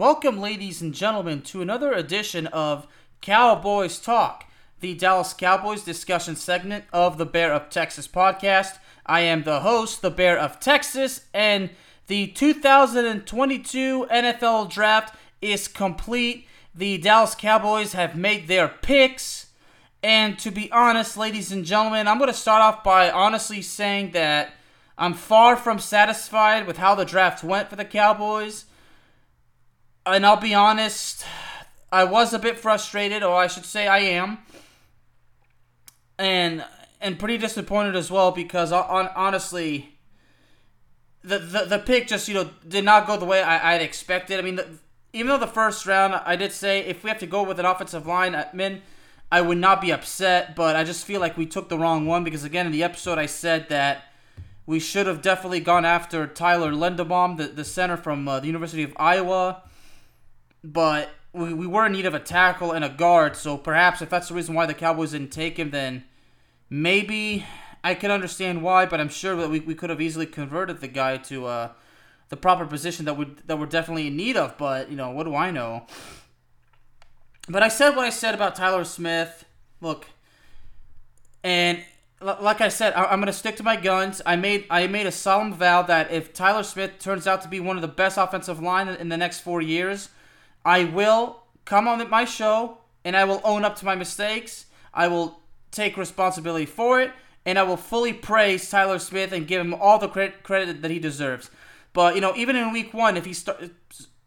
Welcome, ladies and gentlemen, to another edition of Cowboys Talk, the Dallas Cowboys discussion segment of the Bear of Texas podcast. I am the host, the Bear of Texas, and the 2022 NFL Draft is complete. The Dallas Cowboys have made their picks. And to be honest, ladies and gentlemen, I'm going to start off by honestly saying that I'm far from satisfied with how the draft went for the Cowboys. And I'll be honest, I was a bit frustrated, or I should say I am. And and pretty disappointed as well because on, honestly the, the the pick just you know did not go the way I, I'd expected. I mean, the, even though the first round I did say if we have to go with an offensive line at min, I would not be upset. But I just feel like we took the wrong one because again in the episode I said that we should have definitely gone after Tyler Linderbaum, the, the center from uh, the University of Iowa. But we, we were in need of a tackle and a guard, so perhaps if that's the reason why the Cowboys didn't take him, then maybe I can understand why. But I'm sure that we, we could have easily converted the guy to uh, the proper position that we that we're definitely in need of. But you know, what do I know? But I said what I said about Tyler Smith. Look, and like I said, I, am gonna stick to my guns. I made I made a solemn vow that if Tyler Smith turns out to be one of the best offensive line in the next four years, I will come on my show and I will own up to my mistakes. I will take responsibility for it, and I will fully praise Tyler Smith and give him all the credit credit that he deserves. But you know, even in week one, if he start,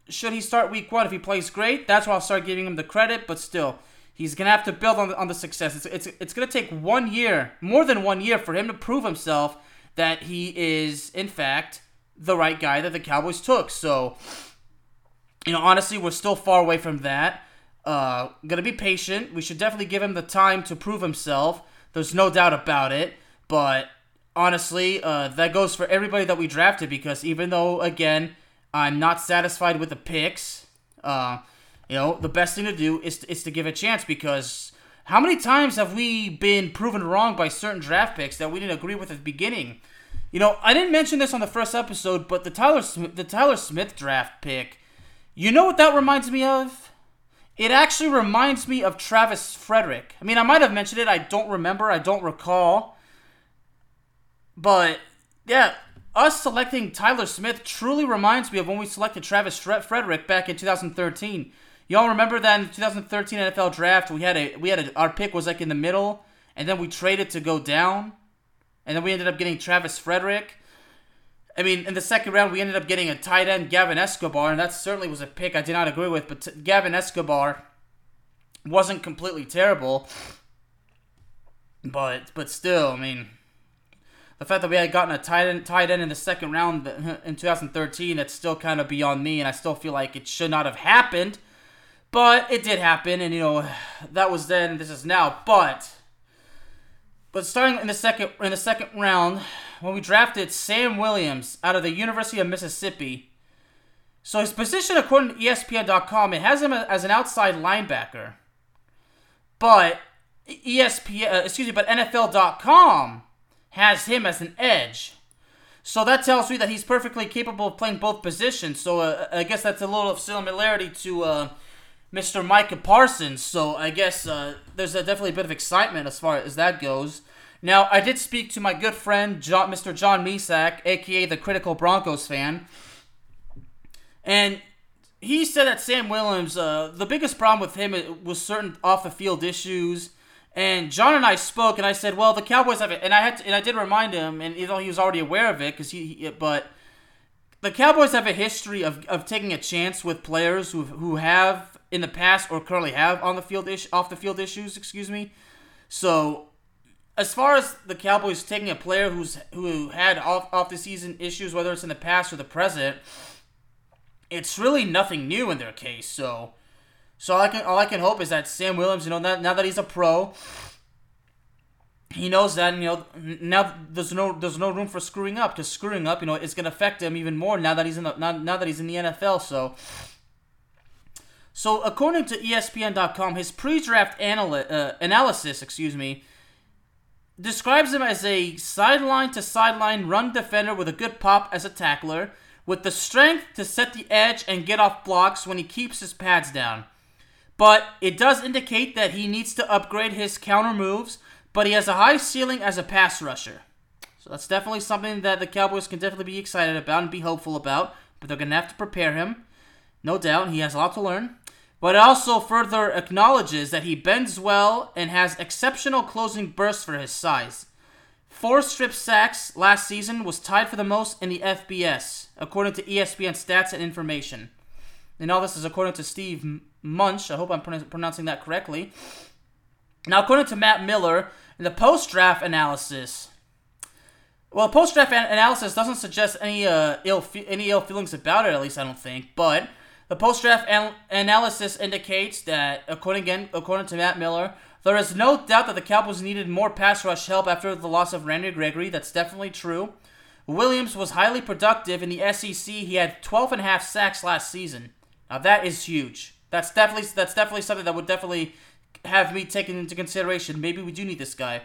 should he start week one if he plays great, that's why I'll start giving him the credit. But still, he's gonna have to build on the, on the success. It's, it's it's gonna take one year, more than one year, for him to prove himself that he is in fact the right guy that the Cowboys took. So, you know, honestly, we're still far away from that. Uh, gonna be patient. We should definitely give him the time to prove himself. There's no doubt about it. But honestly, uh, that goes for everybody that we drafted because even though, again, I'm not satisfied with the picks, uh, you know, the best thing to do is to, is to give a chance because how many times have we been proven wrong by certain draft picks that we didn't agree with at the beginning? You know, I didn't mention this on the first episode, but the Tyler the Tyler Smith draft pick, you know what that reminds me of? It actually reminds me of Travis Frederick. I mean, I might have mentioned it. I don't remember. I don't recall. But yeah, us selecting Tyler Smith truly reminds me of when we selected Travis Frederick back in 2013. Y'all remember that in 2013 NFL draft we had a we had a, our pick was like in the middle and then we traded to go down and then we ended up getting Travis Frederick. I mean, in the second round we ended up getting a tight end Gavin Escobar and that certainly was a pick I did not agree with, but t- Gavin Escobar wasn't completely terrible. But but still, I mean, the fact that we had gotten a tight end, tight end in the second round in 2013, that's still kind of beyond me, and I still feel like it should not have happened. But it did happen, and you know that was then. This is now. But but starting in the second in the second round, when we drafted Sam Williams out of the University of Mississippi. So his position, according to ESPN.com, it has him as an outside linebacker. But ESPN, uh, excuse me, but NFL.com has him as an edge. So that tells me that he's perfectly capable of playing both positions. So uh, I guess that's a little of similarity to uh, Mr. Micah Parsons. So I guess uh, there's a, definitely a bit of excitement as far as that goes. Now I did speak to my good friend John, Mr. John Misak, aka the Critical Broncos fan, and he said that Sam Williams, uh, the biggest problem with him was certain off the field issues and John and I spoke, and I said, "Well, the Cowboys have it," and I had to, and I did remind him, and though he was already aware of it, because he, he, but the Cowboys have a history of, of taking a chance with players who who have in the past or currently have on the field ish, off the field issues. Excuse me. So, as far as the Cowboys taking a player who's who had off off the season issues, whether it's in the past or the present, it's really nothing new in their case. So so all I can all I can hope is that Sam Williams, you know, now, now that he's a pro, he knows that you know now there's no there's no room for screwing up because screwing up, you know, is going to affect him even more now that he's in the now, now that he's in the NFL. So. So according to ESPN.com, his pre-draft anal- uh, analysis, excuse me, describes him as a sideline to sideline run defender with a good pop as a tackler, with the strength to set the edge and get off blocks when he keeps his pads down. But it does indicate that he needs to upgrade his counter moves, but he has a high ceiling as a pass rusher. So that's definitely something that the Cowboys can definitely be excited about and be hopeful about, but they're going to have to prepare him. No doubt, he has a lot to learn. But it also further acknowledges that he bends well and has exceptional closing bursts for his size. Four strip sacks last season was tied for the most in the FBS, according to ESPN stats and information. And all this is according to Steve Muench. I hope I'm pronouncing that correctly. Now, according to Matt Miller, in the post draft analysis, well, post draft analysis doesn't suggest any uh, ill fe- any ill feelings about it. At least I don't think. But the post draft an- analysis indicates that, according again, according to Matt Miller, there is no doubt that the Cowboys needed more pass rush help after the loss of Randy Gregory. That's definitely true. Williams was highly productive in the SEC. He had 12 and a half sacks last season. Now that is huge. That's definitely that's definitely something that would definitely have me taken into consideration. Maybe we do need this guy.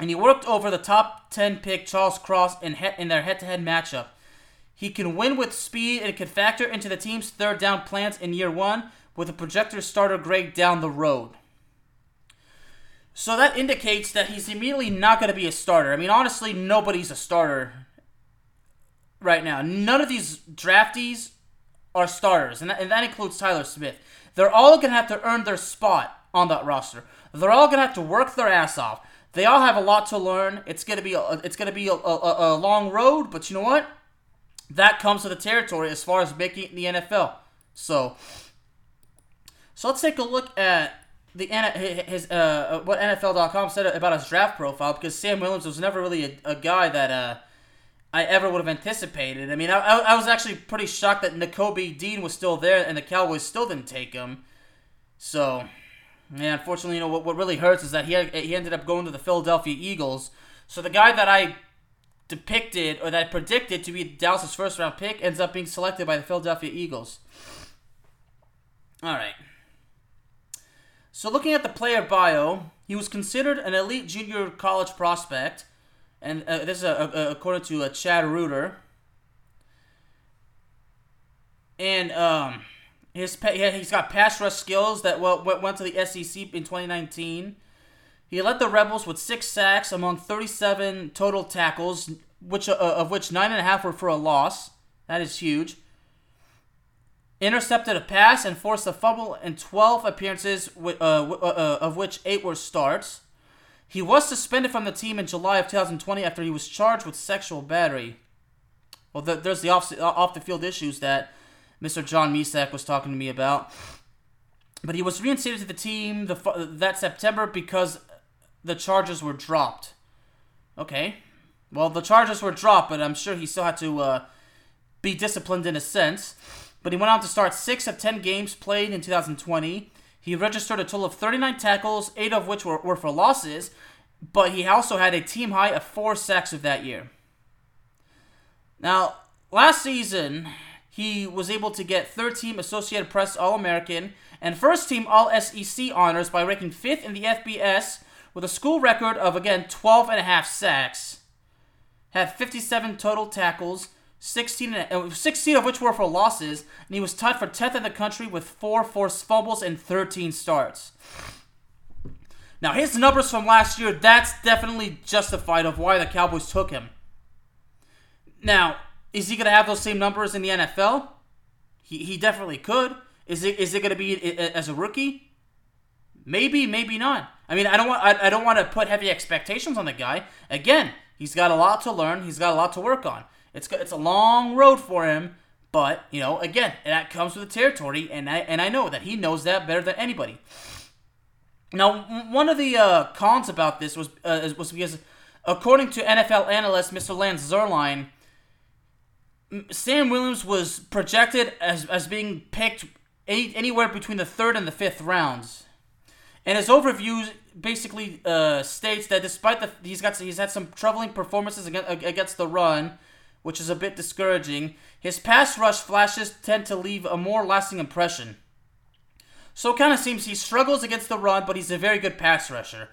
And he worked over the top 10 pick Charles Cross in, he- in their head-to-head matchup. He can win with speed and can factor into the team's third down plans in year one with a projector starter grade down the road. So that indicates that he's immediately not going to be a starter. I mean, honestly, nobody's a starter right now. None of these draftees are starters, and that, and that includes Tyler Smith. They're all going to have to earn their spot on that roster. They're all going to have to work their ass off. They all have a lot to learn. It's going to be a, it's going to be a, a, a long road, but you know what? That comes to the territory as far as making the NFL. So, so let's take a look at the his uh, what NFL.com said about his draft profile because Sam Williams was never really a, a guy that uh, I ever would have anticipated. I mean, I, I, was actually pretty shocked that Nakobe Dean was still there and the Cowboys still didn't take him. So, yeah, unfortunately, you know what, what really hurts is that he he ended up going to the Philadelphia Eagles. So the guy that I depicted or that predicted to be Dallas's first round pick ends up being selected by the Philadelphia Eagles. All right. So, looking at the player bio, he was considered an elite junior college prospect, and uh, this is according to uh, Chad Reuter. And um, his he's got pass rush skills that well, went to the SEC in 2019. He led the Rebels with six sacks among 37 total tackles, which uh, of which nine and a half were for a loss. That is huge intercepted a pass and forced a fumble in 12 appearances, uh, uh, uh, of which 8 were starts. He was suspended from the team in July of 2020 after he was charged with sexual battery. Well, the, there's the off, off the field issues that Mr. John Misak was talking to me about. But he was reinstated to the team the, that September because the charges were dropped. Okay. Well, the charges were dropped, but I'm sure he still had to uh, be disciplined in a sense but he went on to start six of 10 games played in 2020. He registered a total of 39 tackles, eight of which were, were for losses, but he also had a team high of four sacks of that year. Now, last season, he was able to get third team Associated Press All American and first team All SEC honors by ranking fifth in the FBS with a school record of, again, 12 and a half sacks. Had 57 total tackles, 16, uh, 16 of which were for losses, and he was tied for 10th in the country with four forced fumbles and 13 starts. Now, his numbers from last year, that's definitely justified of why the Cowboys took him. Now, is he going to have those same numbers in the NFL? He, he definitely could. Is it is it going to be as a rookie? Maybe, maybe not. I mean, I don't want I, I don't want to put heavy expectations on the guy. Again, he's got a lot to learn. He's got a lot to work on. It's it's a long road for him, but you know, again, that comes with the territory, and I and I know that he knows that better than anybody. Now, one of the uh, cons about this was uh, was because, according to NFL analyst Mr. Lance Zierlein, Sam Williams was projected as as being picked any, anywhere between the third and the fifth rounds, and his overview basically uh, states that despite the he's got he's had some troubling performances against, against the run which is a bit discouraging, his pass rush flashes tend to leave a more lasting impression. So it kind of seems he struggles against the run, but he's a very good pass rusher.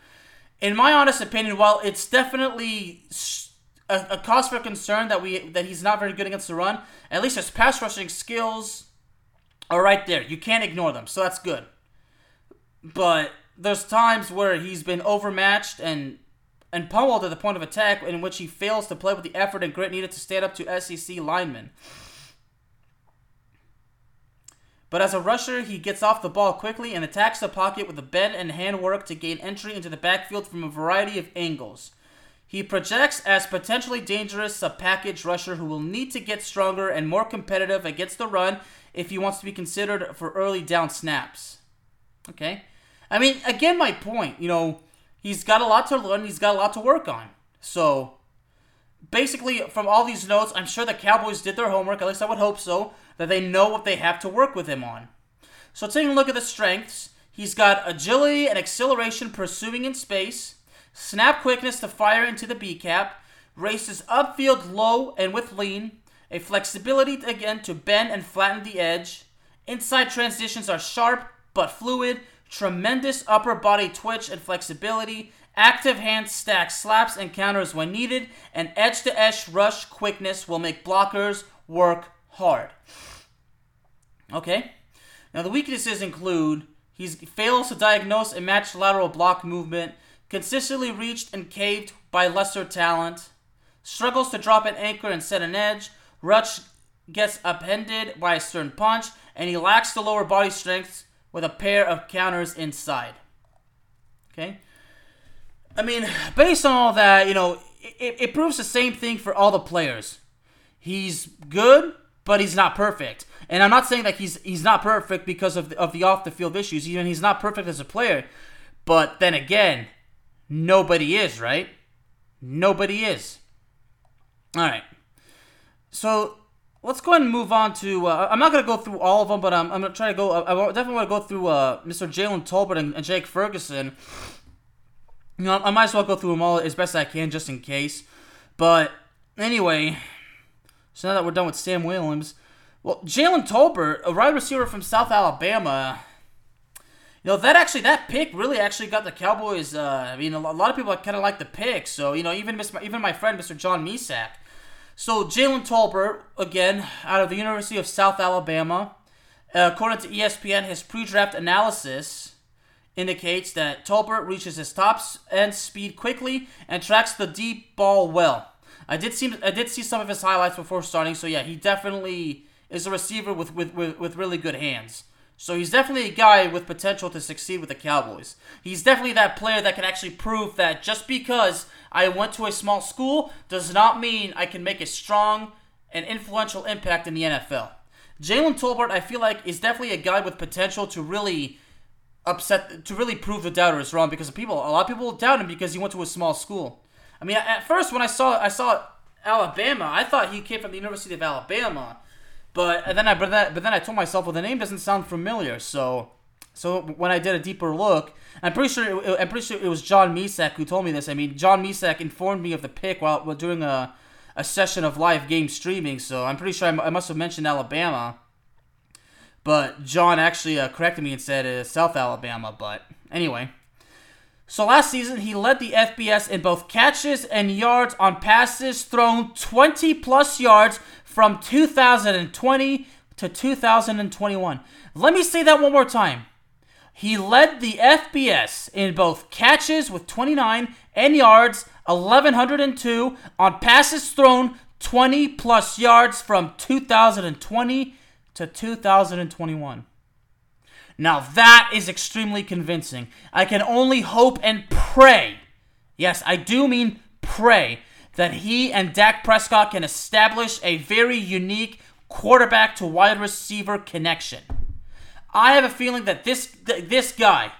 In my honest opinion, while it's definitely a, a cause for concern that we that he's not very good against the run. At least his pass rushing skills are right there. You can't ignore them, so that's good. But there's times where he's been overmatched and and pummeled at the point of attack, in which he fails to play with the effort and grit needed to stand up to SEC linemen. But as a rusher, he gets off the ball quickly and attacks the pocket with a bend and hand work to gain entry into the backfield from a variety of angles. He projects as potentially dangerous a package rusher who will need to get stronger and more competitive against the run if he wants to be considered for early down snaps. Okay? I mean, again, my point, you know, he's got a lot to learn, he's got a lot to work on. So, basically, from all these notes, I'm sure the Cowboys did their homework, at least I would hope so, that they know what they have to work with him on. So, taking a look at the strengths, he's got agility and acceleration pursuing in space, snap quickness to fire into the B gap, races upfield low and with lean, a flexibility again to bend and flatten the edge. Inside transitions are sharp but fluid, tremendous upper body twitch and flexibility, active hand stack slaps and counters when needed, and edge to edge rush quickness will make blockers work hard. Okay? Now, the weaknesses include he fails to diagnose and match lateral block movement, consistently reached and caved by lesser talent, struggles to drop an anchor and set an edge, rush gets upended by a stern punch, and he lacks the lower body strength with a pair of counters inside. Okay? I mean, based on all that, you know, it, it proves the same thing for all the players. He's good, but he's not perfect. And I'm not saying that he's he's not perfect because of the, of the off the field issues. Even he's not perfect as a player. But then again, nobody is, right? Nobody is. All right. So let's go ahead and move on to. Uh, I'm not gonna go through all of them, but I'm, I'm gonna try to go. I, I definitely want to go through uh, Mr. Jalen Tolbert and, and, Jake Ferguson. You know, I might as well go through them all as best I can, just in case. But anyway, so now that we're done with Sam Williams, well, Jalen Tolbert, a wide receiver from South Alabama. You know that actually that pick really actually got the Cowboys. Uh, I mean, a lot of people kind of like the pick. So you know, even even my friend Mr. John Misak so Jalen Tolbert, again, out of the University of South Alabama, uh, according to ESPN, his pre-draft analysis indicates that Tolbert reaches his top end speed quickly and tracks the deep ball well. I did see I did see some of his highlights before starting, so yeah, he definitely is a receiver with, with, with, with really good hands. So he's definitely a guy with potential to succeed with the Cowboys. He's definitely that player that can actually prove that just because I went to a small school does not mean I can make a strong and influential impact in the NFL. Jalen Tolbert, I feel like, is definitely a guy with potential to really upset, to really prove the doubters wrong because people, a lot of people doubt him because he went to a small school. I mean, at first when I saw, I saw Alabama, I thought he came from the University of Alabama. But then I but then, but then I told myself, well, the name doesn't sound familiar. So so when I did a deeper look, I'm pretty sure it, I'm pretty sure it was John Misak who told me this. I mean, John Misak informed me of the pick while, while doing a a session of live game streaming. So I'm pretty sure I, I must have mentioned Alabama. But John actually uh, corrected me and said uh, South Alabama. But anyway. So last season, he led the FBS in both catches and yards on passes thrown 20 plus yards from 2020 to 2021. Let me say that one more time. He led the FBS in both catches with 29 and yards, 1102 on passes thrown 20 plus yards from 2020 to 2021. Now that is extremely convincing. I can only hope and pray. Yes, I do mean pray that he and Dak Prescott can establish a very unique quarterback to wide receiver connection. I have a feeling that this this guy,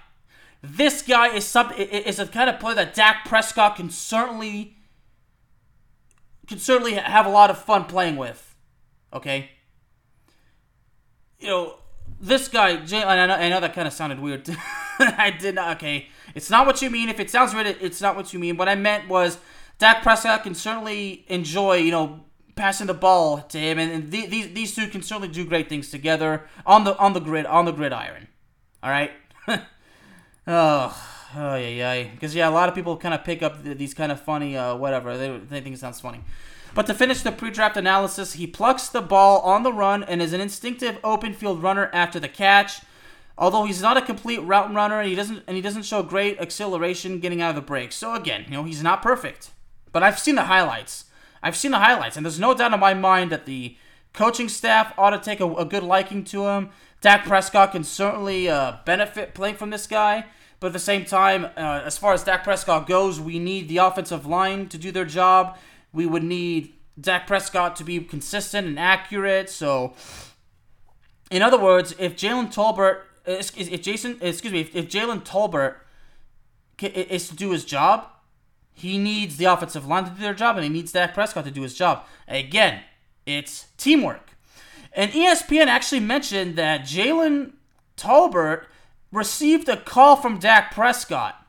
this guy is some is a kind of player that Dak Prescott can certainly can certainly have a lot of fun playing with. Okay. You know, this guy, Jay, I know, I know that kind of sounded weird. I did not. Okay, it's not what you mean. If it sounds weird, it's not what you mean. What I meant was Dak Prescott can certainly enjoy, you know, passing the ball to him, and, and these these two can certainly do great things together on the on the grid on the gridiron. All right. oh, Oh yeah, yeah. Because yeah, a lot of people kind of pick up these kind of funny, uh, whatever. They, they think it sounds funny. But to finish the pre-draft analysis, he plucks the ball on the run and is an instinctive open field runner after the catch. Although he's not a complete route runner, and he doesn't and he doesn't show great acceleration getting out of the break. So again, you know, he's not perfect. But I've seen the highlights. I've seen the highlights, and there's no doubt in my mind that the coaching staff ought to take a, a good liking to him. Dak Prescott can certainly uh, benefit playing from this guy. But at the same time, uh, as far as Dak Prescott goes, we need the offensive line to do their job. We would need Dak Prescott to be consistent and accurate. So, in other words, if Jalen Tolbert, if Jason, excuse me, if, if Jalen Tolbert is to do his job, he needs the offensive line to do their job, and he needs Dak Prescott to do his job. Again, it's teamwork. And ESPN actually mentioned that Jalen Tolbert received a call from Dak Prescott.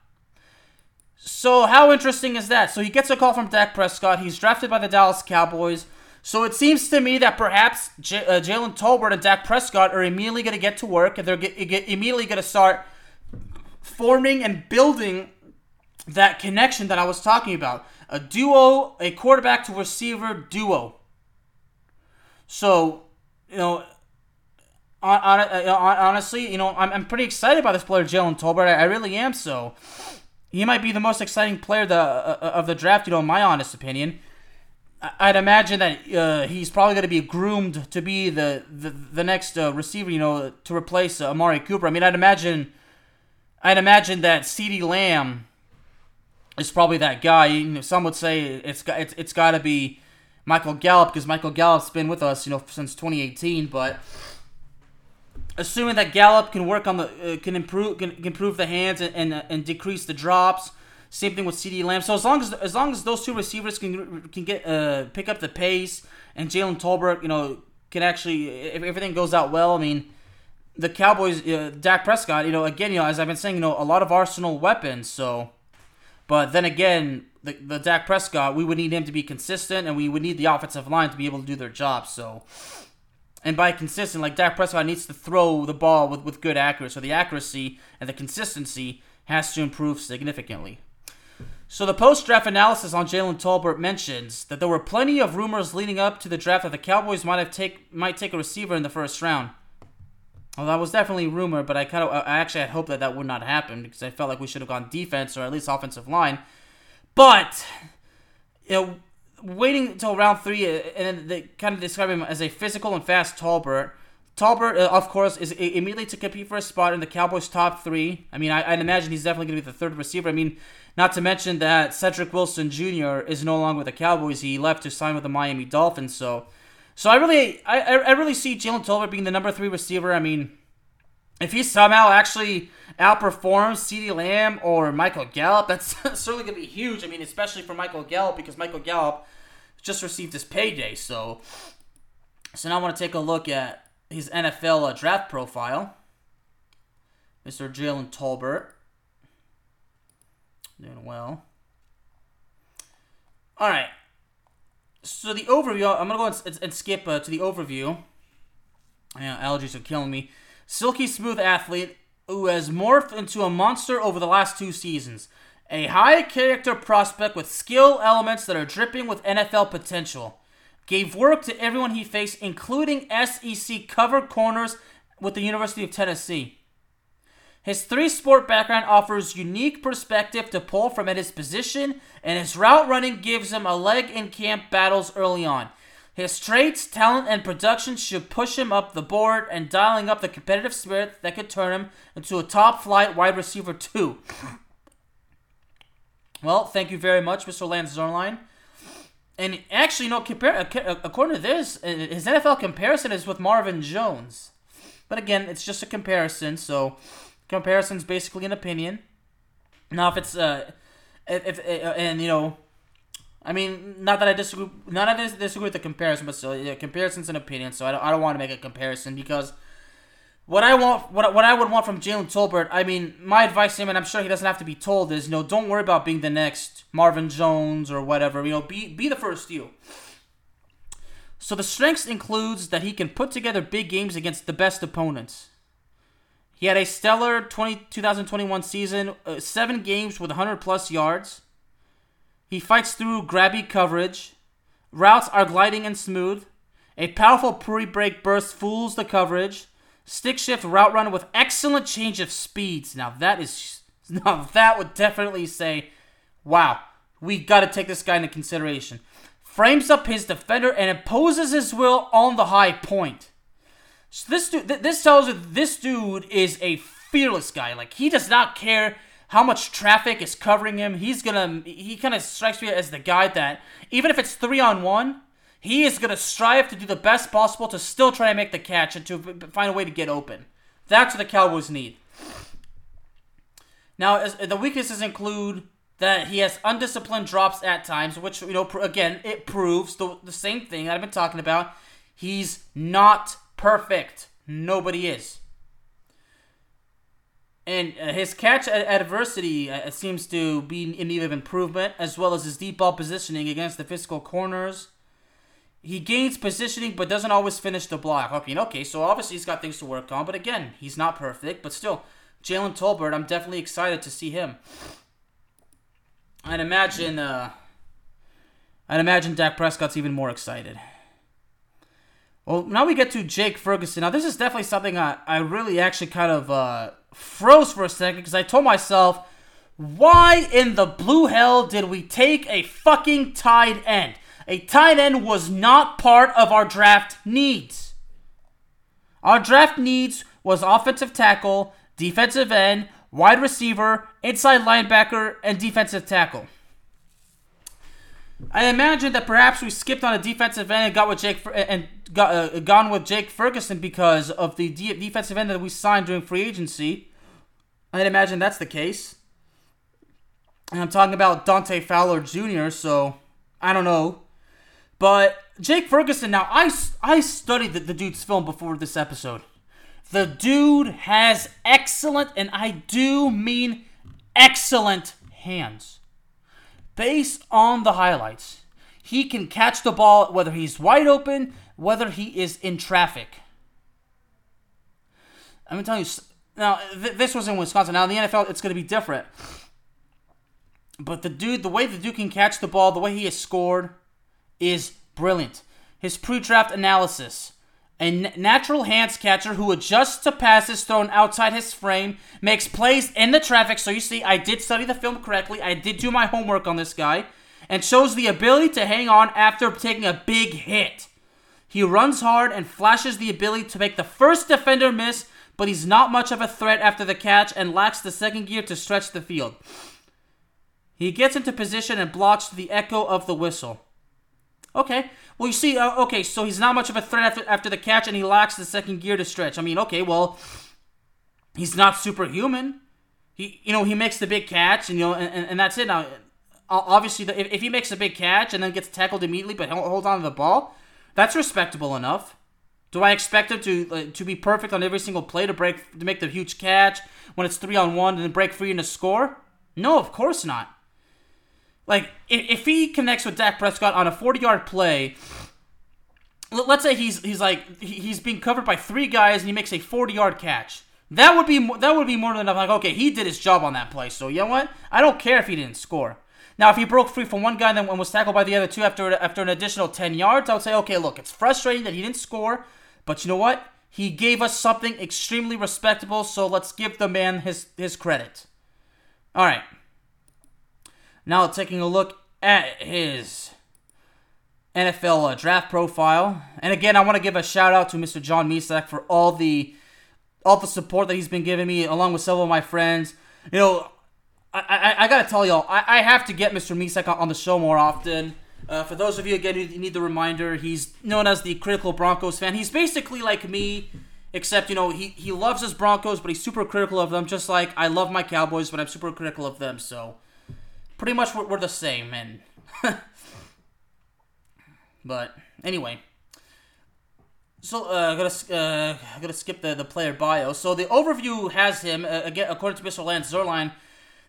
So, how interesting is that? So, he gets a call from Dak Prescott. He's drafted by the Dallas Cowboys. So, it seems to me that perhaps J- uh, Jalen Tolbert and Dak Prescott are immediately going to get to work and they're get, get immediately going to start forming and building that connection that I was talking about. A duo, a quarterback to receiver duo. So, you know, on, on, uh, honestly, you know, I'm, I'm pretty excited about this player, Jalen Tolbert. I, I, really am. So, he might be the most exciting player the, uh, uh of the draft, you know, in my honest opinion. I'd imagine that uh, he's probably going to be groomed to be the the, the next uh, receiver, you know, to replace uh, Amari Cooper. I mean, I'd imagine, I'd imagine that CeeDee Lamb is probably that guy. You know, some would say it's it's, it's got to be Michael Gallup because Michael Gallup's been with us, you know, since 2018. But assuming that Gallup can work on the uh, can improve can, can, improve the hands and and, and decrease the drops. Same thing with CeeDee Lamb. So as long as as long as those two receivers can can get uh, pick up the pace and Jalen Tolbert, you know, can actually if everything goes out well, I mean, the Cowboys, uh, Dak Prescott, you know, again, you know, as I've been saying, you know, a lot of arsenal weapons. So but then again, the, the Dak Prescott, we would need him to be consistent, and we would need the offensive line to be able to do their job. So, and by consistent, like Dak Prescott needs to throw the ball with, with good accuracy. So the accuracy and the consistency has to improve significantly. So the post-draft analysis on Jalen Tolbert mentions that there were plenty of rumors leading up to the draft that the Cowboys might have take might take a receiver in the first round. Well, that was definitely rumor, but I kind of, I actually had hoped that that would not happen because I felt like we should have gone defense or at least offensive line. But, you know, waiting until round three, uh, and then they kind of describe him as a physical and fast Tolbert. Tolbert, uh, of course, is immediately to compete for a spot in the Cowboys' top three. I mean, I, would imagine he's definitely going to be the third receiver. I mean, not to mention that Cedric Wilson Jr. is no longer with the Cowboys. He left to sign with the Miami Dolphins. So, so I really, I, I really see Jalen Tolbert being the number three receiver. I mean, if he somehow actually outperforms CeeDee Lamb or Michael Gallup, that's certainly going to be huge. I mean, especially for Michael Gallup because Michael Gallup just received his payday. So, so now I want to take a look at his NFL uh, draft profile. Mr. Jalen Tolbert. Doing well. All right. So the overview, I'm gonna go and, and skip uh, to the overview. Yeah, allergies are killing me. Silky smooth athlete who has morphed into a monster over the last two seasons. A high character prospect with skill elements that are dripping with NFL potential. Gave work to everyone he faced, including SEC covered corners with the University of Tennessee. His three sport background offers unique perspective to pull from at his position, and his route running gives him a leg in camp battles early on. His traits, talent, and production should push him up the board and dialing up the competitive spirit that could turn him into a top flight wide receiver, too. Well, thank you very much, Mr. Lance Zierlein. And actually, know, compare, according to this, uh, his NFL comparison is with Marvin Jones. But again, it's just a comparison, so comparison's basically an opinion. Now, if it's uh, if, if uh, and you know, I mean, not that I disagree, not that I disagree with the comparison, but still, yeah, comparison's an opinion. So I don't, I don't want to make a comparison because what I want, what, what I would want from Jalen Tolbert, I mean, my advice to him, and I'm sure he doesn't have to be told, is you know, don't worry about being the next Marvin Jones or whatever. You know, be be the first you. So the strengths includes that he can put together big games against the best opponents. He had a stellar 20, 2021 season, uh, seven games with 100 plus yards. He fights through grabby coverage. Routes are gliding and smooth. A powerful pre break burst fools the coverage. Stick shift route run with excellent change of speeds. Now that is now that would definitely say, wow, we got to take this guy into consideration. Frames up his defender and imposes his will on the high point. So this dude, th- this tells you this dude is a fearless guy. Like he does not care how much traffic is covering him. He's gonna, he kind of strikes me as the guy that even if it's three on one, he is gonna strive to do the best possible to still try and make the catch and to find a way to get open. That's what the Cowboys need. Now, as, the weaknesses include that he has undisciplined drops at times, which you know, again, it proves the the same thing that I've been talking about. He's not perfect. Nobody is. And uh, his catch adversity uh, seems to be in need of improvement, as well as his deep ball positioning against the physical corners. He gains positioning, but doesn't always finish the block. Okay, okay, so obviously he's got things to work on, but again, he's not perfect. But still, Jalen Tolbert, I'm definitely excited to see him. I'd imagine, uh, I'd imagine Dak Prescott's even more excited. Well, now we get to Jake Ferguson. Now, this is definitely something I, I really actually kind of uh, froze for a second because I told myself, why in the blue hell did we take a fucking tight end? A tight end was not part of our draft needs. Our draft needs was offensive tackle, defensive end, wide receiver, inside linebacker, and defensive tackle. I imagine that perhaps we skipped on a defensive end and got with Jake and got uh, gone with Jake Ferguson because of the de- defensive end that we signed during free agency. I'd imagine that's the case. And I'm talking about Dante Fowler Jr. So I don't know, but Jake Ferguson. Now I I studied the, the dude's film before this episode. The dude has excellent, and I do mean excellent hands based on the highlights, he can catch the ball whether he's wide open, whether he is in traffic. I'm gonna tell you now. Th- this was in Wisconsin. Now in the NFL, it's gonna be different. But the dude, the way the dude can catch the ball, the way he has scored, is brilliant. His pre-draft analysis a natural hands catcher who adjusts to passes thrown outside his frame, makes plays in the traffic. So you see, I did study the film correctly. I did do my homework on this guy. And shows the ability to hang on after taking a big hit. He runs hard and flashes the ability to make the first defender miss, but he's not much of a threat after the catch and lacks the second gear to stretch the field. He gets into position and blocks the echo of the whistle. Okay. Well, you see, uh, okay, so he's not much of a threat after, after the catch, and he lacks the second gear to stretch. I mean, okay, well, he's not superhuman. He, you know, he makes the big catch, and you know, and, and that's it. Now, obviously, if, if he makes a big catch and then gets tackled immediately, but holds on to the ball, that's respectable enough. Do I expect him to uh, to be perfect on every single play to break to make the huge catch when it's three on one and then break free and to score? No, of course not. Like, if, if he connects with Dak Prescott on a 40 yard play, let's say he's he's like he's being covered by three guys and he makes a 40 yard catch. That would be that would be more than enough. Like, okay, he did his job on that play. So you know what? I don't care if he didn't score. Now, if he broke free from one guy and then was tackled by the other two after after an additional 10 yards, I would say, okay, look, it's frustrating that he didn't score, but you know what? He gave us something extremely respectable. So let's give the man his his credit. All right. Now taking a look at his NFL uh, draft profile, and again, I want to give a shout out to Mr. John Misak for all the all the support that he's been giving me, along with several of my friends. You know, I, I, I gotta tell y'all, I, I have to get Mr. Misak on the show more often. Uh, for those of you again who need the reminder, he's known as the critical Broncos fan. He's basically like me, except you know he he loves his Broncos, but he's super critical of them. Just like I love my Cowboys, but I'm super critical of them. So pretty much we're, we're the same, and but anyway. So uh, I'm gonna uh, I'm gonna skip the, the player bio. So the overview has him uh, again according to Mr. Lance Zierlein.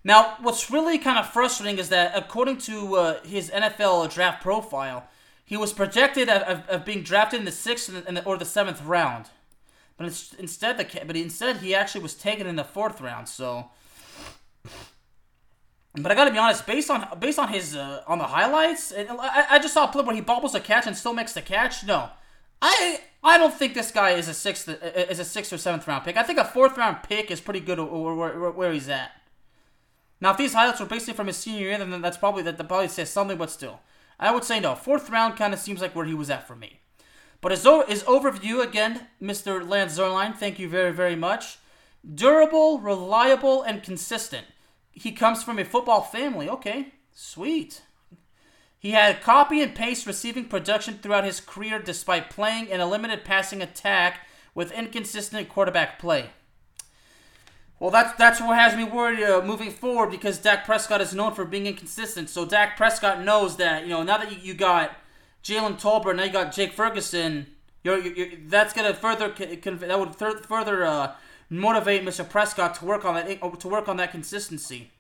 Now, what's really kind of frustrating is that according to uh, his NFL draft profile, he was projected of, of, of, being drafted in the sixth the, or the seventh round. But instead, the but instead he actually was taken in the fourth round. So, but I gotta be honest, based on based on his uh, on the highlights, and I, I just saw a clip where he bobbles a catch and still makes the catch. No, I I don't think this guy is a sixth is a sixth or seventh round pick. I think a fourth round pick is pretty good where, where, where he's at. Now, if these highlights were basically from his senior year, then that's probably that probably says something. But still, I would say no. Fourth round kind of seems like where he was at for me. But his, his overview, again, Mr. Lance Zierlein, thank you very, very much. Durable, reliable, and consistent. He comes from a football family. Okay, sweet. He had copy and paste receiving production throughout his career despite playing in a limited passing attack with inconsistent quarterback play. Well, that's that's what has me worried uh, moving forward because Dak Prescott is known for being inconsistent. So Dak Prescott knows that you know now that you, you got Jalen Tolbert, now you got Jake Ferguson. You're, you're, that's gonna further that would further uh, motivate Mr. Prescott to work on that to work on that consistency.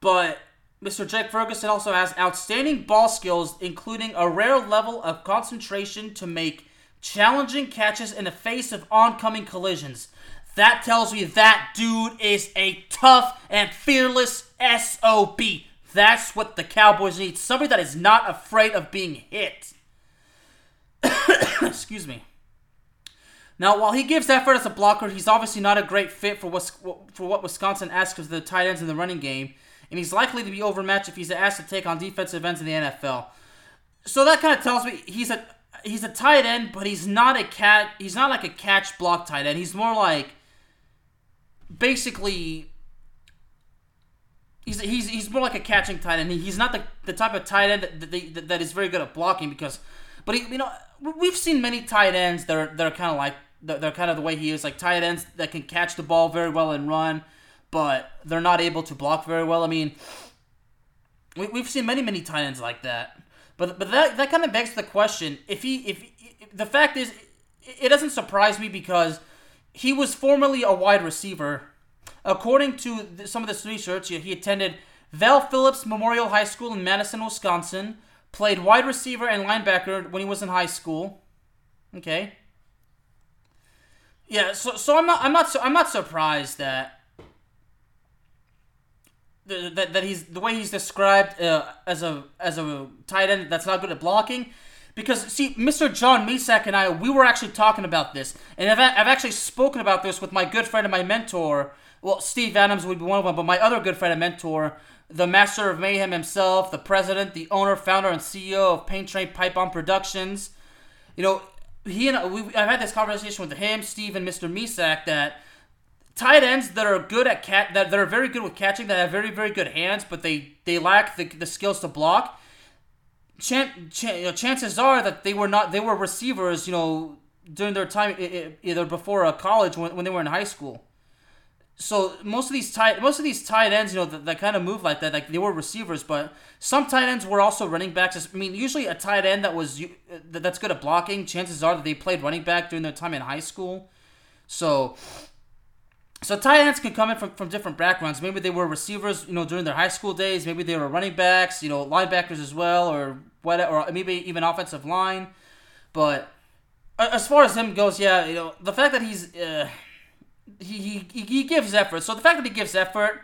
But Mr. Jake Ferguson also has outstanding ball skills, including a rare level of concentration to make challenging catches in the face of oncoming collisions. That tells me that dude is a tough and fearless SOB. That's what the Cowboys need. Somebody that is not afraid of being hit. Excuse me. Now, while he gives effort as a blocker, he's obviously not a great fit for, what for what Wisconsin asks of the tight ends in the running game, and he's likely to be overmatched if he's asked to take on defensive ends in the NFL. So that kind of tells me he's a he's a tight end, but he's not a cat. He's not like a catch block tight end. He's more like basically he's, he's, he's more like a catching tight end. He's not the, the type of tight end that, that, that is very good at blocking because, but he, you know, we've seen many tight ends that are, that are kind of like, they're kind of the way he is, like tight ends that can catch the ball very well and run, but they're not able to block very well. I mean, we, we've seen many, many tight ends like that. But, but that, that kind of begs the question if he, if, if the fact is, it doesn't surprise me because he was formerly a wide receiver According to some of this research, he attended Val Phillips Memorial High School in Madison, Wisconsin. Played wide receiver and linebacker when he was in high school. Okay. Yeah, so so I'm not I'm not I'm not surprised that that, that he's the way he's described uh, as a as a tight end that's not good at blocking. Because see, Mr. John Misak and I, we were actually talking about this, and I've, I've actually spoken about this with my good friend and my mentor, well, Steve Adams would be one of them, but my other good friend and mentor, the master of mayhem himself, the president, the owner, founder, and CEO of Paint Train Pipe Bomb Productions. You know, he and we, I've had this conversation with him, Steve, and Mr. Misak that tight ends that are good at cat that, that are very good with catching, that have very very good hands, but they they lack the, the skills to block. Chan, you know, chances are that they were not they were receivers, you know, during their time either before college when, when they were in high school so most of these tight most of these tight ends, you know, that, that kind of move like that, like they were receivers, but some tight ends were also running backs. I mean, usually a tight end that was that's good at blocking, chances are that they played running back during their time in high school. So, so tight ends can come in from, from different backgrounds. Maybe they were receivers, you know, during their high school days. Maybe they were running backs, you know, linebackers as well, or what, or maybe even offensive line. But as far as him goes, yeah, you know, the fact that he's uh, he, he he gives effort. So the fact that he gives effort,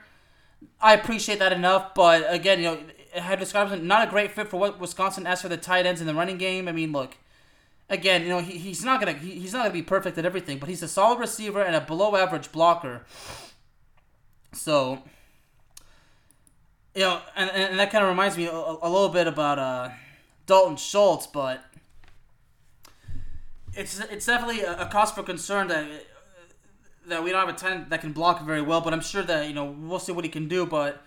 I appreciate that enough. But again, you know, have described not a great fit for what Wisconsin asked for the tight ends in the running game. I mean, look, again, you know, he, he's not gonna he, he's not gonna be perfect at everything, but he's a solid receiver and a below average blocker. So, you know, and, and that kind of reminds me a, a, little bit about uh, Dalton Schultz, but it's it's definitely a, a cause for concern that that we don't have a ten that can block very well, but I'm sure that you know we'll see what he can do. But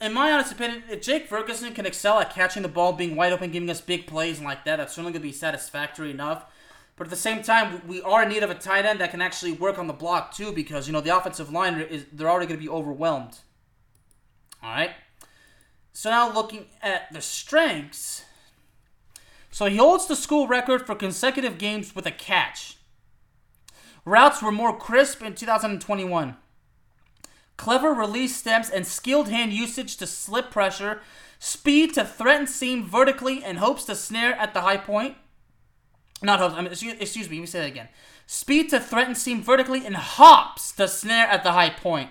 in my honest opinion, if Jake Ferguson can excel at catching the ball, being wide open, giving us big plays and like that, that's certainly going to be satisfactory enough. But at the same time, we are in need of a tight end that can actually work on the block too, because you know the offensive line is they're already going to be overwhelmed. All right. So now looking at the strengths. So he holds the school record for consecutive games with a catch. Routes were more crisp in 2021. Clever release stems and skilled hand usage to slip pressure, speed to threaten seam vertically and hopes to snare at the high point. Not hooks. I mean, excuse, excuse me. Let me say that again. Speed to threaten seam vertically and hops to snare at the high point.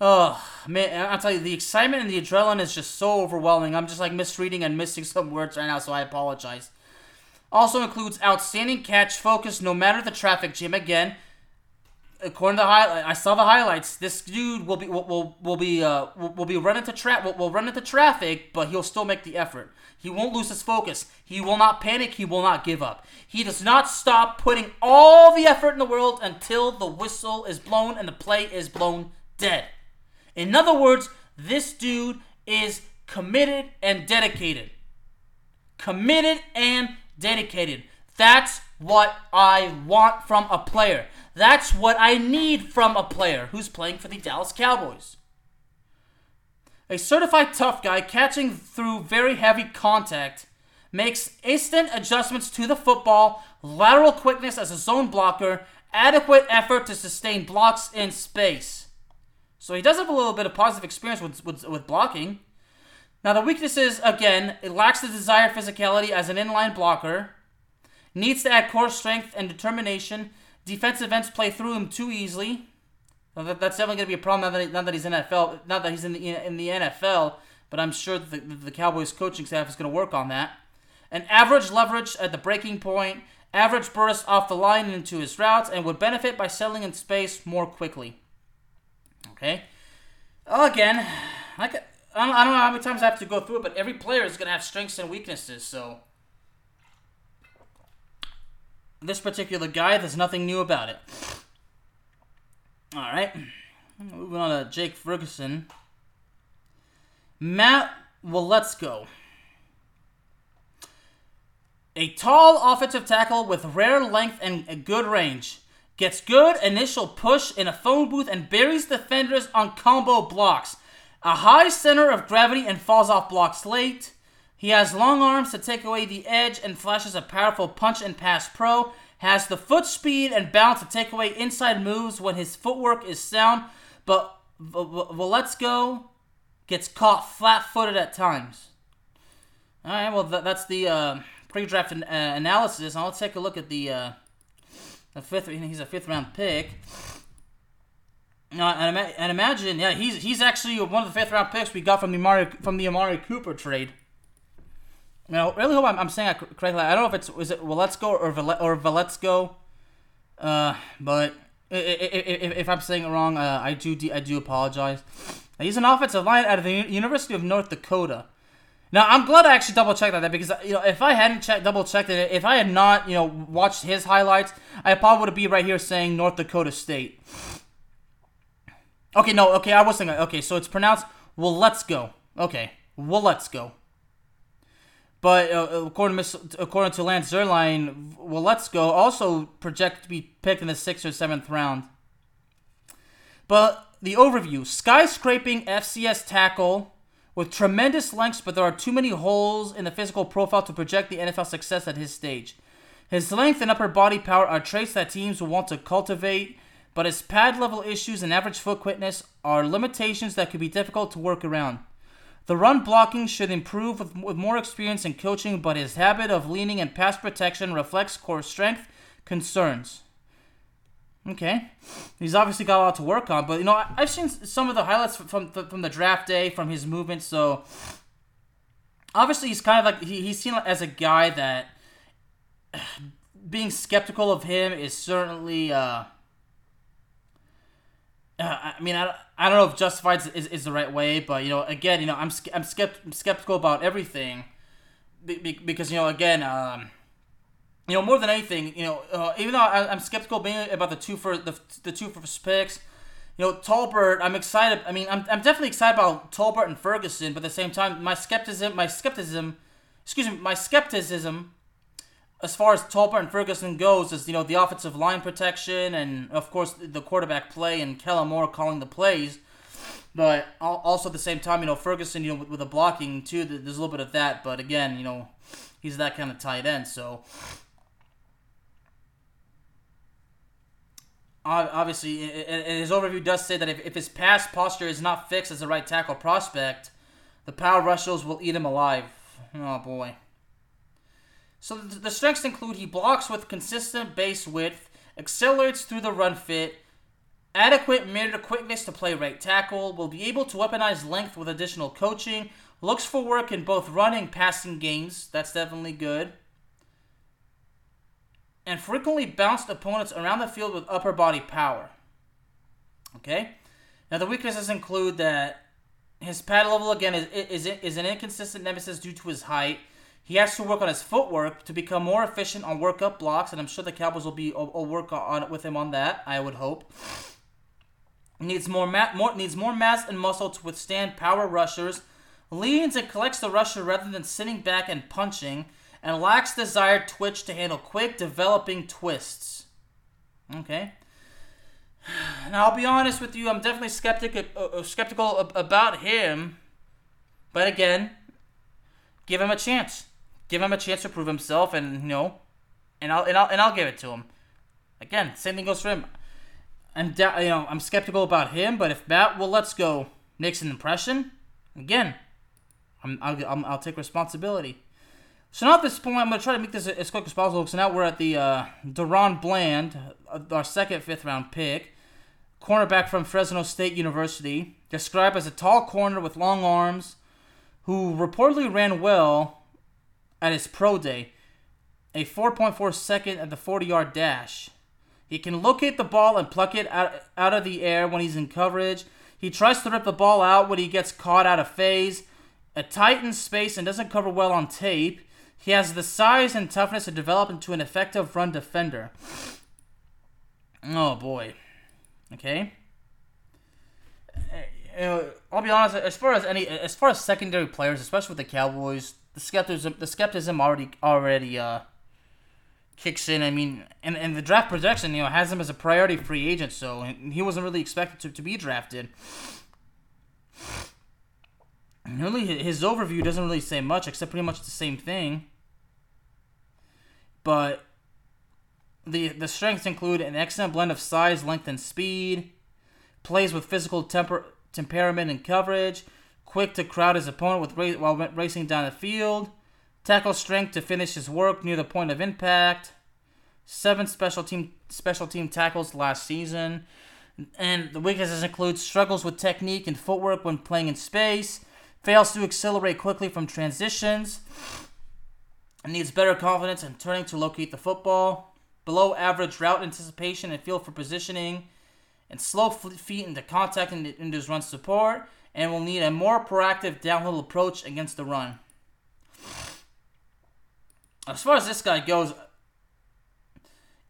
Oh man, I'll tell you, the excitement and the adrenaline is just so overwhelming. I'm just like misreading and missing some words right now, so I apologize. Also includes outstanding catch focus no matter the traffic jam. Again, according to the highlight, I saw the highlights. This dude will be will will, will be uh will, will be running to trap will, will run into traffic, but he'll still make the effort. He won't lose his focus. He will not panic. He will not give up. He does not stop putting all the effort in the world until the whistle is blown and the play is blown dead. In other words, this dude is committed and dedicated. Committed and dedicated. That's what I want from a player. That's what I need from a player who's playing for the Dallas Cowboys. A certified tough guy catching through very heavy contact makes instant adjustments to the football, lateral quickness as a zone blocker, adequate effort to sustain blocks in space. So he does have a little bit of positive experience with, with, with blocking. Now, the weaknesses, again, it lacks the desired physicality as an inline blocker, needs to add core strength and determination. Defensive ends play through him too easily. That's definitely going to be a problem now that, he, now that he's in NFL. Not that he's in the in the NFL, but I'm sure the, the Cowboys coaching staff is going to work on that. An average leverage at the breaking point, average burst off the line into his routes, and would benefit by settling in space more quickly. Okay. Again, I, can, I, don't, I don't know how many times I have to go through it, but every player is going to have strengths and weaknesses, so. This particular guy, there's nothing new about it. All right. Moving on to Jake Ferguson. Matt Waletzko. A tall offensive tackle with rare length and a good range. Gets good initial push in a phone booth and buries defenders on combo blocks. A high center of gravity and falls off blocks late. He has long arms to take away the edge and flashes a powerful punch and pass pro has the foot speed and balance to take away inside moves when his footwork is sound, but Waletzko gets caught flat-footed at times. All right, well that's the uh, pre-draft an- uh, analysis. Let's take a look at the uh, the fifth. He's a fifth-round pick. Now, and, and imagine, yeah, he's he's actually one of the fifth-round picks we got from the Amari from the Amari Cooper trade. You know, really hope I'm, I'm saying that correctly. I don't know if it's is it Waletzko or Val- or Valetsko, uh, but if, if, I'm saying it wrong, uh, I do I do apologize. He's an offensive line out of the University of North Dakota. Now I'm glad I actually double checked that because you know if I hadn't checked double checked it, if I had not you know watched his highlights, I probably would be right here saying North Dakota State. Okay, no, okay, I was thinking. Okay, so it's pronounced Waletzko. Okay, well, let's go. But uh, according to according to Lance Zierlein, go. also projected to be picked in the sixth or seventh round. But the overview: skyscraping FCS tackle with tremendous lengths, but there are too many holes in the physical profile to project the NFL success at his stage. His length and upper body power are traits that teams will want to cultivate, but his pad level issues and average foot quickness are limitations that could be difficult to work around. The run blocking should improve with, with more experience in coaching, but his habit of leaning and pass protection reflects core strength concerns. Okay, he's obviously got a lot to work on, but you know I, have seen some of the highlights from from, from the draft day from his movement. So obviously he's kind of like he, he's seen as a guy that being skeptical of him is certainly. Uh, uh, I mean, I, I don't know if justified is, is the right way, but you know, again, you know, I'm I'm skept- skeptical about everything, be, be, because you know, again, um, you know, more than anything, you know, uh, even though I, am skeptical about the two for the the two first picks, you know, Tolbert, I'm excited. I mean, I'm, I'm definitely excited about Tolbert and Ferguson, but at the same time, my skepticism, my skepticism, excuse me, my skepticism as far as Tolbert and Ferguson goes, is you know the offensive line protection and of course the quarterback play and Kellen Moore calling the plays. But also at the same time, you know Ferguson, you know with, with the blocking too, there's a little bit of that. But again, you know he's that kind of tight end, so. Obviously, and his overview does say that if, if his pass posture is not fixed as a right tackle prospect, the power rushers will eat him alive. Oh boy. So the, strengths include he blocks with consistent base width, accelerates through the run fit, adequate mid quickness to play right tackle, will be able to weaponize length with additional coaching, looks for work in both running passing games. That's definitely good. And frequently bounced opponents around the field with upper body power. Okay? Now the weaknesses include that his pad level again is, is is an inconsistent nemesis due to his height. He has to work on his footwork to become more efficient on workup blocks, and I'm sure the Cowboys will be will work on with him on that. I would hope. Needs more, ma- more needs more mass and muscle to withstand power rushers. Leans and collects the rusher rather than sitting back and punching, and lacks desired twitch to handle quick developing twists. Okay. Now I'll be honest with you, I'm definitely skeptic uh, uh, skeptical about him. But again, give him a chance. Give him a chance to prove himself, and you know, and I'll and I'll and I'll give it to him. Again, same thing goes for him. I'm da- you know I'm skeptical about him, but if Matt Waletzko makes an impression, again, I'm I'll, I'll, I'll take responsibility. So now at this point, I'm gonna try to make this as quick as possible. So now we're at the uh, DaRon Bland, uh, our second fifth round pick cornerback from Fresno State University, described as a tall corner with long arms, who reportedly ran well at his pro day, a 4.4 second at the 40 yard dash. He can locate the ball and pluck it out, out of the air when he's in coverage. He tries to rip the ball out when he gets caught out of phase. A tight in space and doesn't cover well on tape. He has the size and toughness to develop into an effective run defender. Oh boy. Okay. You know, I'll be honest. As far as any, as far as secondary players, especially with the Cowboys, the skepticism, the skepticism already already uh, kicks in. I mean, and, and the draft projection, you know, has him as a priority free agent, so he wasn't really expected to, to be drafted. really, his overview doesn't really say much, except pretty much the same thing. But the the strengths include an excellent blend of size, length, and speed. Plays with physical temper, temperament and coverage. Quick to crowd his opponent with ra- while racing down the field. Tackle strength to finish his work near the point of impact. Seven special team special team tackles last season. And the weaknesses include struggles with technique and footwork when playing in space. Fails to accelerate quickly from transitions. Needs better confidence in turning to locate the football below average route anticipation and feel for positioning, and slow feet into contact and into his run support, and will need a more proactive downhill approach against the run. As far as this guy goes,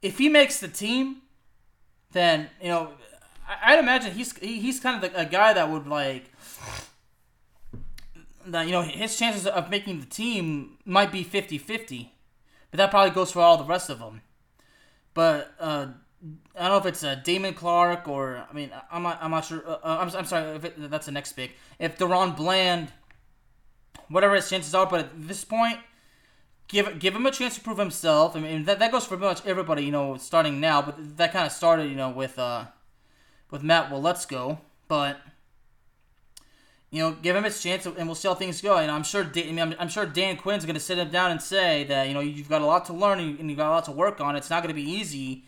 if he makes the team, then you know I'd imagine he's he's kind of a guy that would like that you know his chances of making the team might be 50-50 but that probably goes for all the rest of them but uh, I don't know if it's uh, Damone Clark or I mean I'm not I'm not sure. Uh, uh I'm, I'm sorry if it, that's the next pick. If DaRon Bland, whatever his chances are, but at this point, give give him a chance to prove himself. I mean that, that goes for pretty much everybody, you know, starting now. But that kind of started, you know, with uh with Matt. Waletzko, but you know, give him his chance, and we'll see how things go. And I'm sure, I mean, I'm, I'm, sure Dan Quinn's going to sit him down and say that you know you've got a lot to learn and you've got a lot to work on. It's not going to be easy,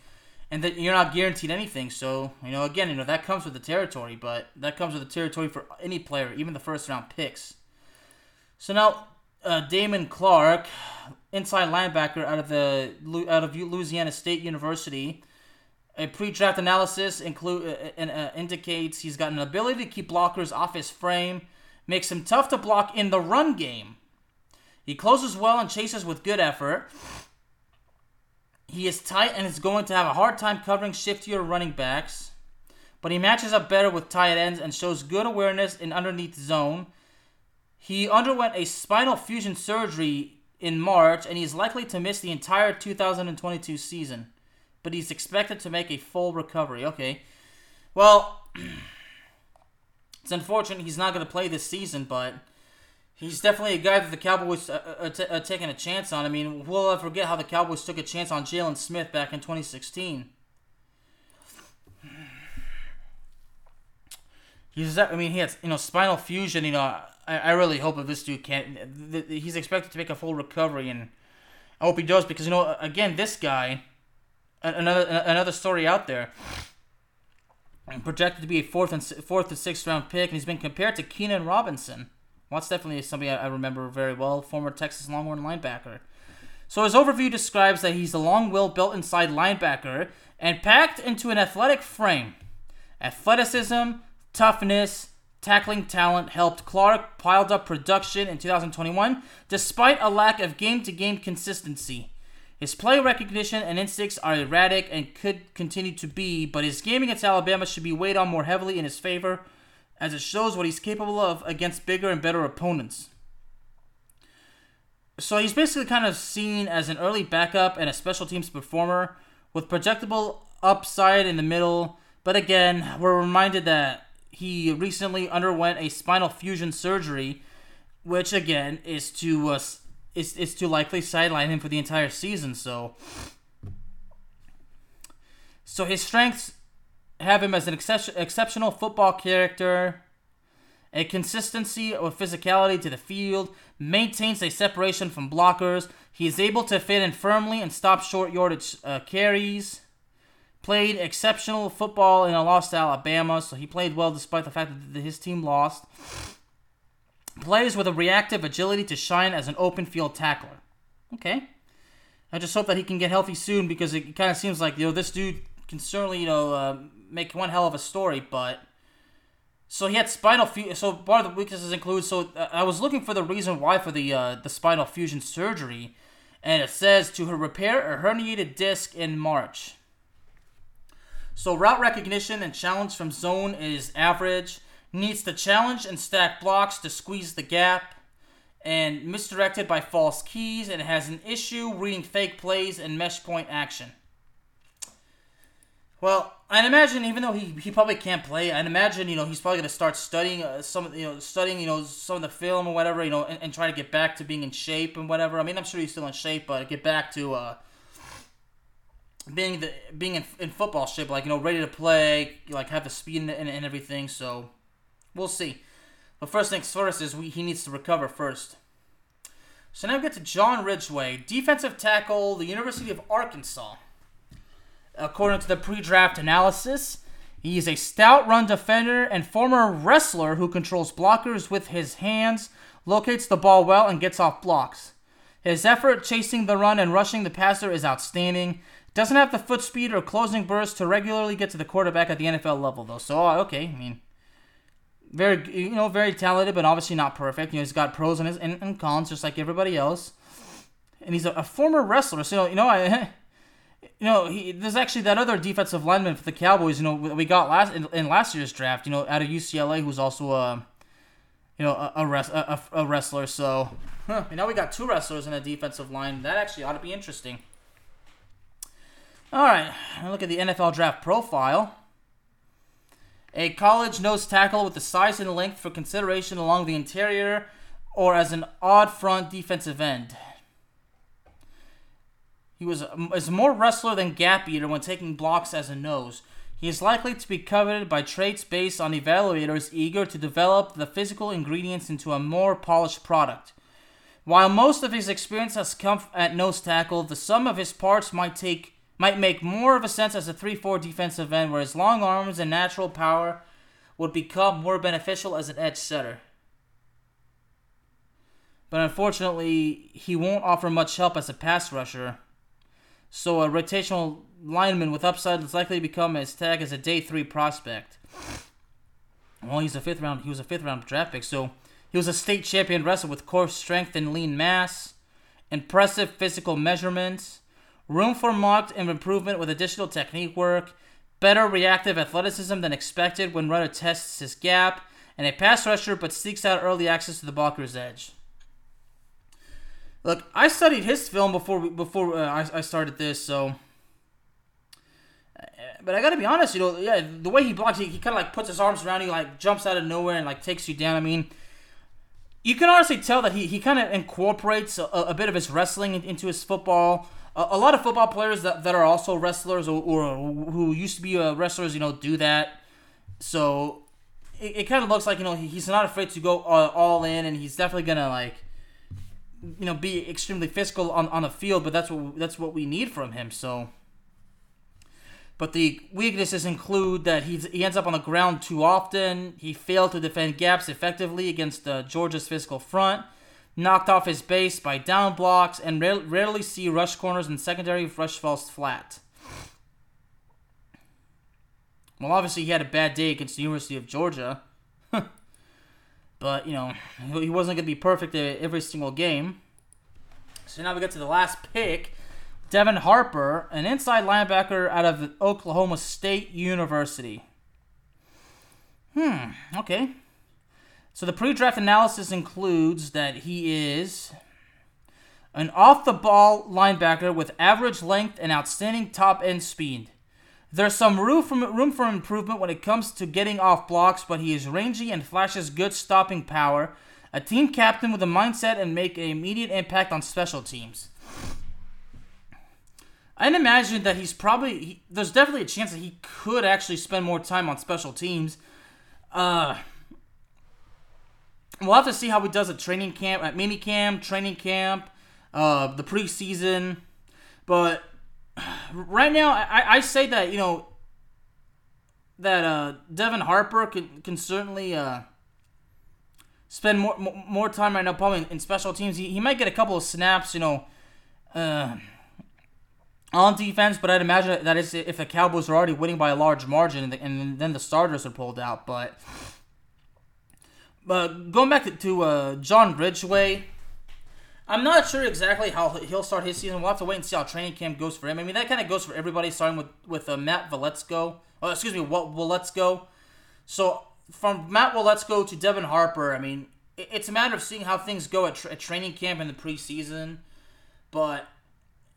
and that you're not guaranteed anything. So you know, again, you know that comes with the territory, but that comes with the territory for any player, even the first round picks. So now, uh, Damone Clark, inside linebacker out of the out of Louisiana State University. A pre-draft analysis include uh, uh, indicates he's got an ability to keep blockers off his frame, makes him tough to block in the run game. He closes well and chases with good effort. He is tight and is going to have a hard time covering shiftier running backs, but he matches up better with tight ends and shows good awareness in underneath zone. He underwent a spinal fusion surgery in March and he's likely to miss the entire 2022 season but he's expected to make a full recovery. Okay. Well, it's unfortunate he's not going to play this season, but he's definitely a guy that the Cowboys are, are, t- are taking a chance on. I mean, we'll forget how the Cowboys took a chance on Jaylon Smith back in 2016. He's, I mean, he has, you know, spinal fusion. You know, I, I really hope that this dude can. He's expected to make a full recovery, and I hope he does because you know again this guy, another another story out there. Projected to be a fourth and fourth to sixth round pick, and he's been compared to Keenan Robinson. Well, that's definitely something I remember very well. Former Texas Longhorn linebacker. So his overview describes that he's a long-willed, built-inside linebacker and packed into an athletic frame. Athleticism, toughness, tackling talent helped Clark piled up production in 2021 despite a lack of game-to-game consistency. His play recognition and instincts are erratic and could continue to be, but his game against Alabama should be weighed on more heavily in his favor, as it shows what he's capable of against bigger and better opponents. So he's basically kind of seen as an early backup and a special teams performer with projectable upside in the middle, but again, we're reminded that he recently underwent a spinal fusion surgery, which again is to uh, is, is to likely sideline him for the entire season. So, so his strengths have him as an excep- exceptional football character, a consistency of physicality to the field, maintains a separation from blockers. He is able to fit in firmly and stop short yardage uh, carries. Played exceptional football in a loss to Alabama, so he played well despite the fact that his team lost plays with a reactive agility to shine as an open field tackler. Okay. I just hope that he can get healthy soon because it kind of seems like you know this dude can certainly you know uh, make one hell of a story, but so he had spinal fusion. So part of the weaknesses include so uh, I was looking for the reason why for the uh, the spinal fusion surgery, and it says to her repair a herniated disc in March. So route recognition and challenge from zone is average needs to challenge and stack blocks to squeeze the gap, and misdirected by false keys, and has an issue reading fake plays and mesh point action. Well, I'd imagine even though he, he probably can't play, I'd imagine you know he's probably gonna start studying uh, some you know studying you know some of the film or whatever you know and, and try to get back to being in shape and whatever. I mean I'm sure he's still in shape, but get back to uh, being the being in, in football shape, like you know ready to play, like have the speed and, and, and everything. So We'll see. But first things first is we, he needs to recover first. So now we get to John Ridgeway, defensive tackle, the University of Arkansas. According to the pre-draft analysis, he is a stout run defender and former wrestler who controls blockers with his hands, locates the ball well, and gets off blocks. His effort chasing the run and rushing the passer is outstanding. Doesn't have the foot speed or closing burst to regularly get to the quarterback at the NFL level, though. So, uh, okay, I mean, very you know very talented, but obviously not perfect. You know he's got pros and his and, and cons just like everybody else. And he's a, a former wrestler, so you know I. You know, he, there's actually that other defensive lineman for the Cowboys. You know, we got last in, in last year's draft. You know, out of UCLA, who's also a, you know, a a, a, a wrestler. So, huh, know, we got two wrestlers in a defensive line. That actually ought to be interesting. All right, look at the NFL draft profile. A college nose tackle with the size and length for consideration along the interior or as an odd front defensive end. He was um, is more wrestler than gap eater when taking blocks as a nose. He is likely to be coveted by traits based on evaluators eager to develop the physical ingredients into a more polished product. While most of his experience has come at nose tackle, the sum of his parts might take might make more of a sense as a 3-4 defensive end where his long arms and natural power would become more beneficial as an edge setter. But unfortunately, he won't offer much help as a pass rusher. So a rotational lineman with upside is likely to become as tag as a day three prospect. Well, he's a fifth round. He was a fifth round draft pick, so he was a state champion wrestler with core strength and lean mass, impressive physical measurements, room for marked improvement with additional technique work, better reactive athleticism than expected when runner tests his gap, and a pass rusher but seeks out early access to the blocker's edge. Look, I studied his film before before uh, I, I started this, so. Uh, but I gotta be honest, you know, yeah, the way he blocks, he, he kind of like puts his arms around you, like jumps out of nowhere and like takes you down. I mean, you can honestly tell that he, he kind of incorporates a, a, bit of his wrestling into his football a, a lot of football players that, that are also wrestlers or, or who used to be uh, wrestlers, you know, do that. So it, it kind of looks like you know he's not afraid to go all, all in, and he's definitely gonna like you know, be extremely physical on, on the field, but that's what that's what we need from him. So, but the weaknesses include that he's, he ends up on the ground too often. He failed to defend gaps effectively against uh, Georgia's physical front. Knocked off his base by down blocks and rarely see rush corners and secondary rush falls flat. Well, obviously he had a bad day against the University of Georgia. But, you know, he wasn't going to be perfect every single game. So now we get to the last pick. Devin Harper, an inside linebacker out of Oklahoma State University. Hmm, okay. So the pre draft analysis includes that he is an off the ball linebacker with average length and outstanding top end speed. There's some room for, room for improvement when it comes to getting off blocks, but he is rangy and flashes good stopping power. A team captain with a mindset and make an immediate impact on special teams. I'd imagine that he's probably he, there's definitely a chance that he could actually spend more time on special teams. Uh, we'll have to see how he does at training camp, at mini camp, training camp, uh, the preseason. But right now, I, I say that you know that uh, Devin Harper can can certainly uh, spend more more time right now probably in, in special teams. He, he might get a couple of snaps, you know, uh, on defense, but I'd imagine that is if the Cowboys are already winning by a large margin and, the, and then the starters are pulled out. But but going back to, to uh, John Ridgeway. I'm not sure exactly how he'll start his season. We'll have to wait and see how training camp goes for him. I mean, that kind of goes for everybody, starting with with uh, Matt Waletzko. Oh, excuse me, Waletzko. So from Matt Waletzko to Devin Harper, I mean, it, it's a matter of seeing how things go at, tra- at training camp in the preseason. But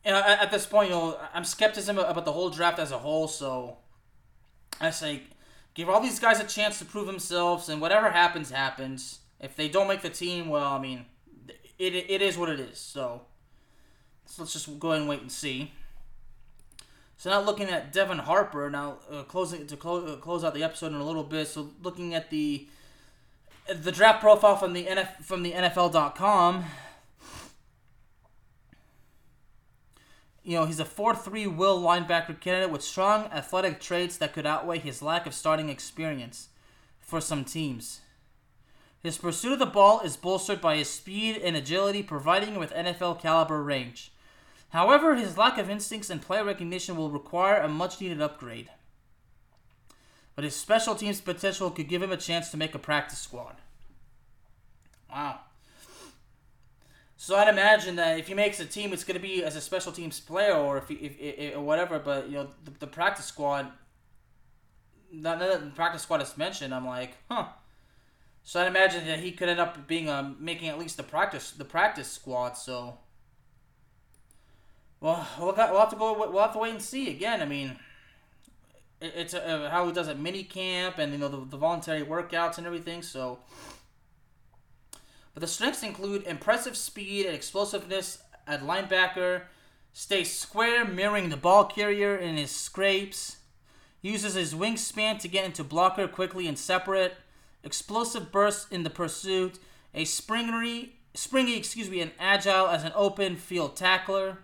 you know, at, at, this point, you know, I'm skepticism about the whole draft as a whole. So I say, give all these guys a chance to prove themselves, and whatever happens, happens. If they don't make the team, well, I mean it, it is what it is. So, so let's just go ahead and wait and see. So now looking at Devin Harper. Now uh, closing to close uh, close out the episode in a little bit. So looking at the the draft profile from the NF, from the NFL.com. You know, he's a 4-3 will linebacker candidate with strong athletic traits that could outweigh his lack of starting experience for some teams. His pursuit of the ball is bolstered by his speed and agility, providing him with NFL caliber range. However, his lack of instincts and play recognition will require a much needed upgrade. But his special teams potential could give him a chance to make a practice squad. Wow. So I'd imagine that if he makes a team, it's going to be as a special teams player or if, he, if, if, or whatever. But you know, the, the practice squad, not the practice squad is mentioned. I'm like, huh. So I'd imagine that he could end up being um, making at least the practice the practice squad. So, well, we'll, have to go. We'll have to wait and see. Again, I mean, it's a, how he does at mini camp and you know the, the voluntary workouts and everything. So, but the strengths include impressive speed and explosiveness at linebacker. Stays square, mirroring the ball carrier in his scrapes. Uses his wingspan to get into blocker quickly and separate explosive bursts in the pursuit, a springy, springy, excuse me, and agile as an open field tackler,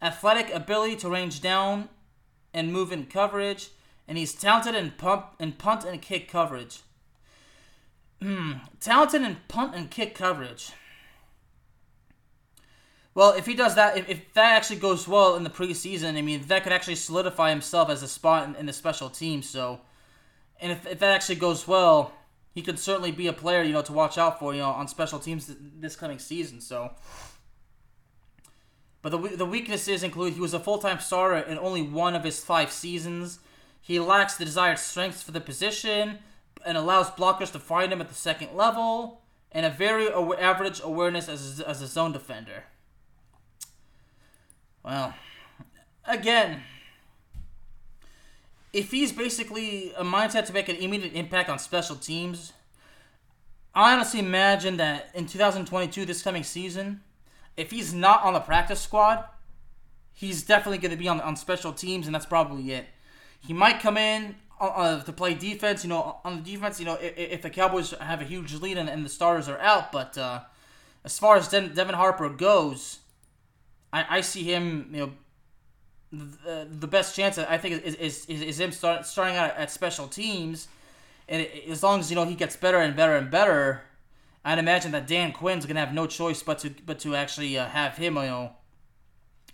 athletic ability to range down and move in coverage, and he's talented in pump in punt and kick coverage. Hmm, talented in punt and kick coverage. Well, if he does that, if, if that actually goes well in the preseason, I mean, that could actually solidify himself as a spot in, in the special team. So, and if, if that actually goes well, he could certainly be a player, you know, to watch out for, you know, on special teams this coming season. So, but the the weaknesses include he was a full time starter in only one of his five seasons. He lacks the desired strength for the position and allows blockers to find him at the second level, and a very average awareness as a, as a zone defender. Well, again, if he's basically a mindset to make an immediate impact on special teams, I honestly imagine that in 2022, this coming season, if he's not on the practice squad, he's definitely going to be on, on special teams, and that's probably it. He might come in uh, uh, to play defense. You know, on the defense, you know, if, if, the Cowboys have a huge lead and, and the starters are out, but uh, as far as De- Devin Harper goes, I, I see him, you know, the, the best chance I think is is, is, is him start, starting out at special teams, and it, as long as you know he gets better and better and better, I'd imagine that Dan Quinn's gonna have no choice but to but to actually uh, have him, you know,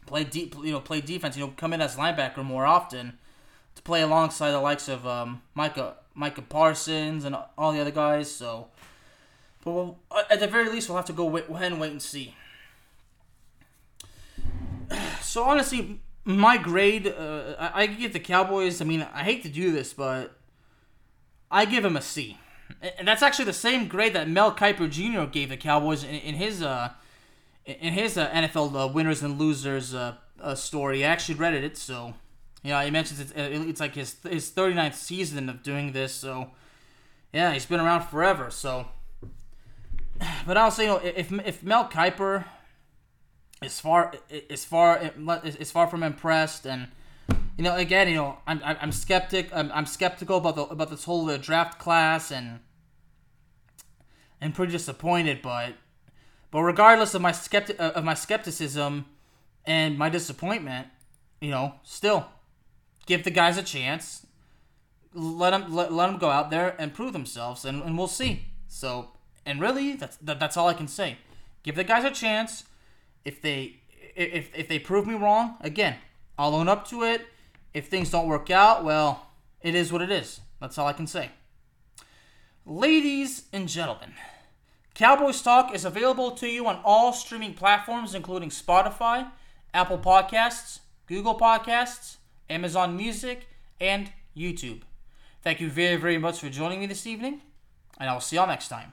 play deep, you know, play defense, you know, come in as linebacker more often to play alongside the likes of um, Micah Micah Parsons and all the other guys. So, but we'll, at the very least, we'll have to go ahead and wait and see. So honestly, my grade, uh, I, I give the Cowboys. I mean, I hate to do this, but I give them a C, and that's actually the same grade that Mel Kiper Jr. gave the Cowboys in, in his uh, in his uh, NFL uh, winners and losers uh, uh, story. I actually read it, so you know he mentions it's, it's like his his 39th season of doing this. So yeah, he's been around forever. So, but I'll say, you know, if if Mel Kiper is far is far is far from impressed and. You know, again, you know, I'm, I'm skeptic. I'm, I'm skeptical about the about this whole uh, draft class, and I'm pretty disappointed. But but regardless of my skeptic of my skepticism and my disappointment, you know, still give the guys a chance. Let them let, let them go out there and prove themselves, and, and we'll see. So, and really, that's that, that's all I can say. Give the guys a chance. If they if if they prove me wrong, again, I'll own up to it. If things don't work out, well, it is what it is. That's all I can say. Ladies and gentlemen. Cowboys Talk is available to you on all streaming platforms, including Spotify, Apple Podcasts, Google Podcasts, Amazon Music, and YouTube. Thank you very, very much for joining me this evening, and I will see y'all next time.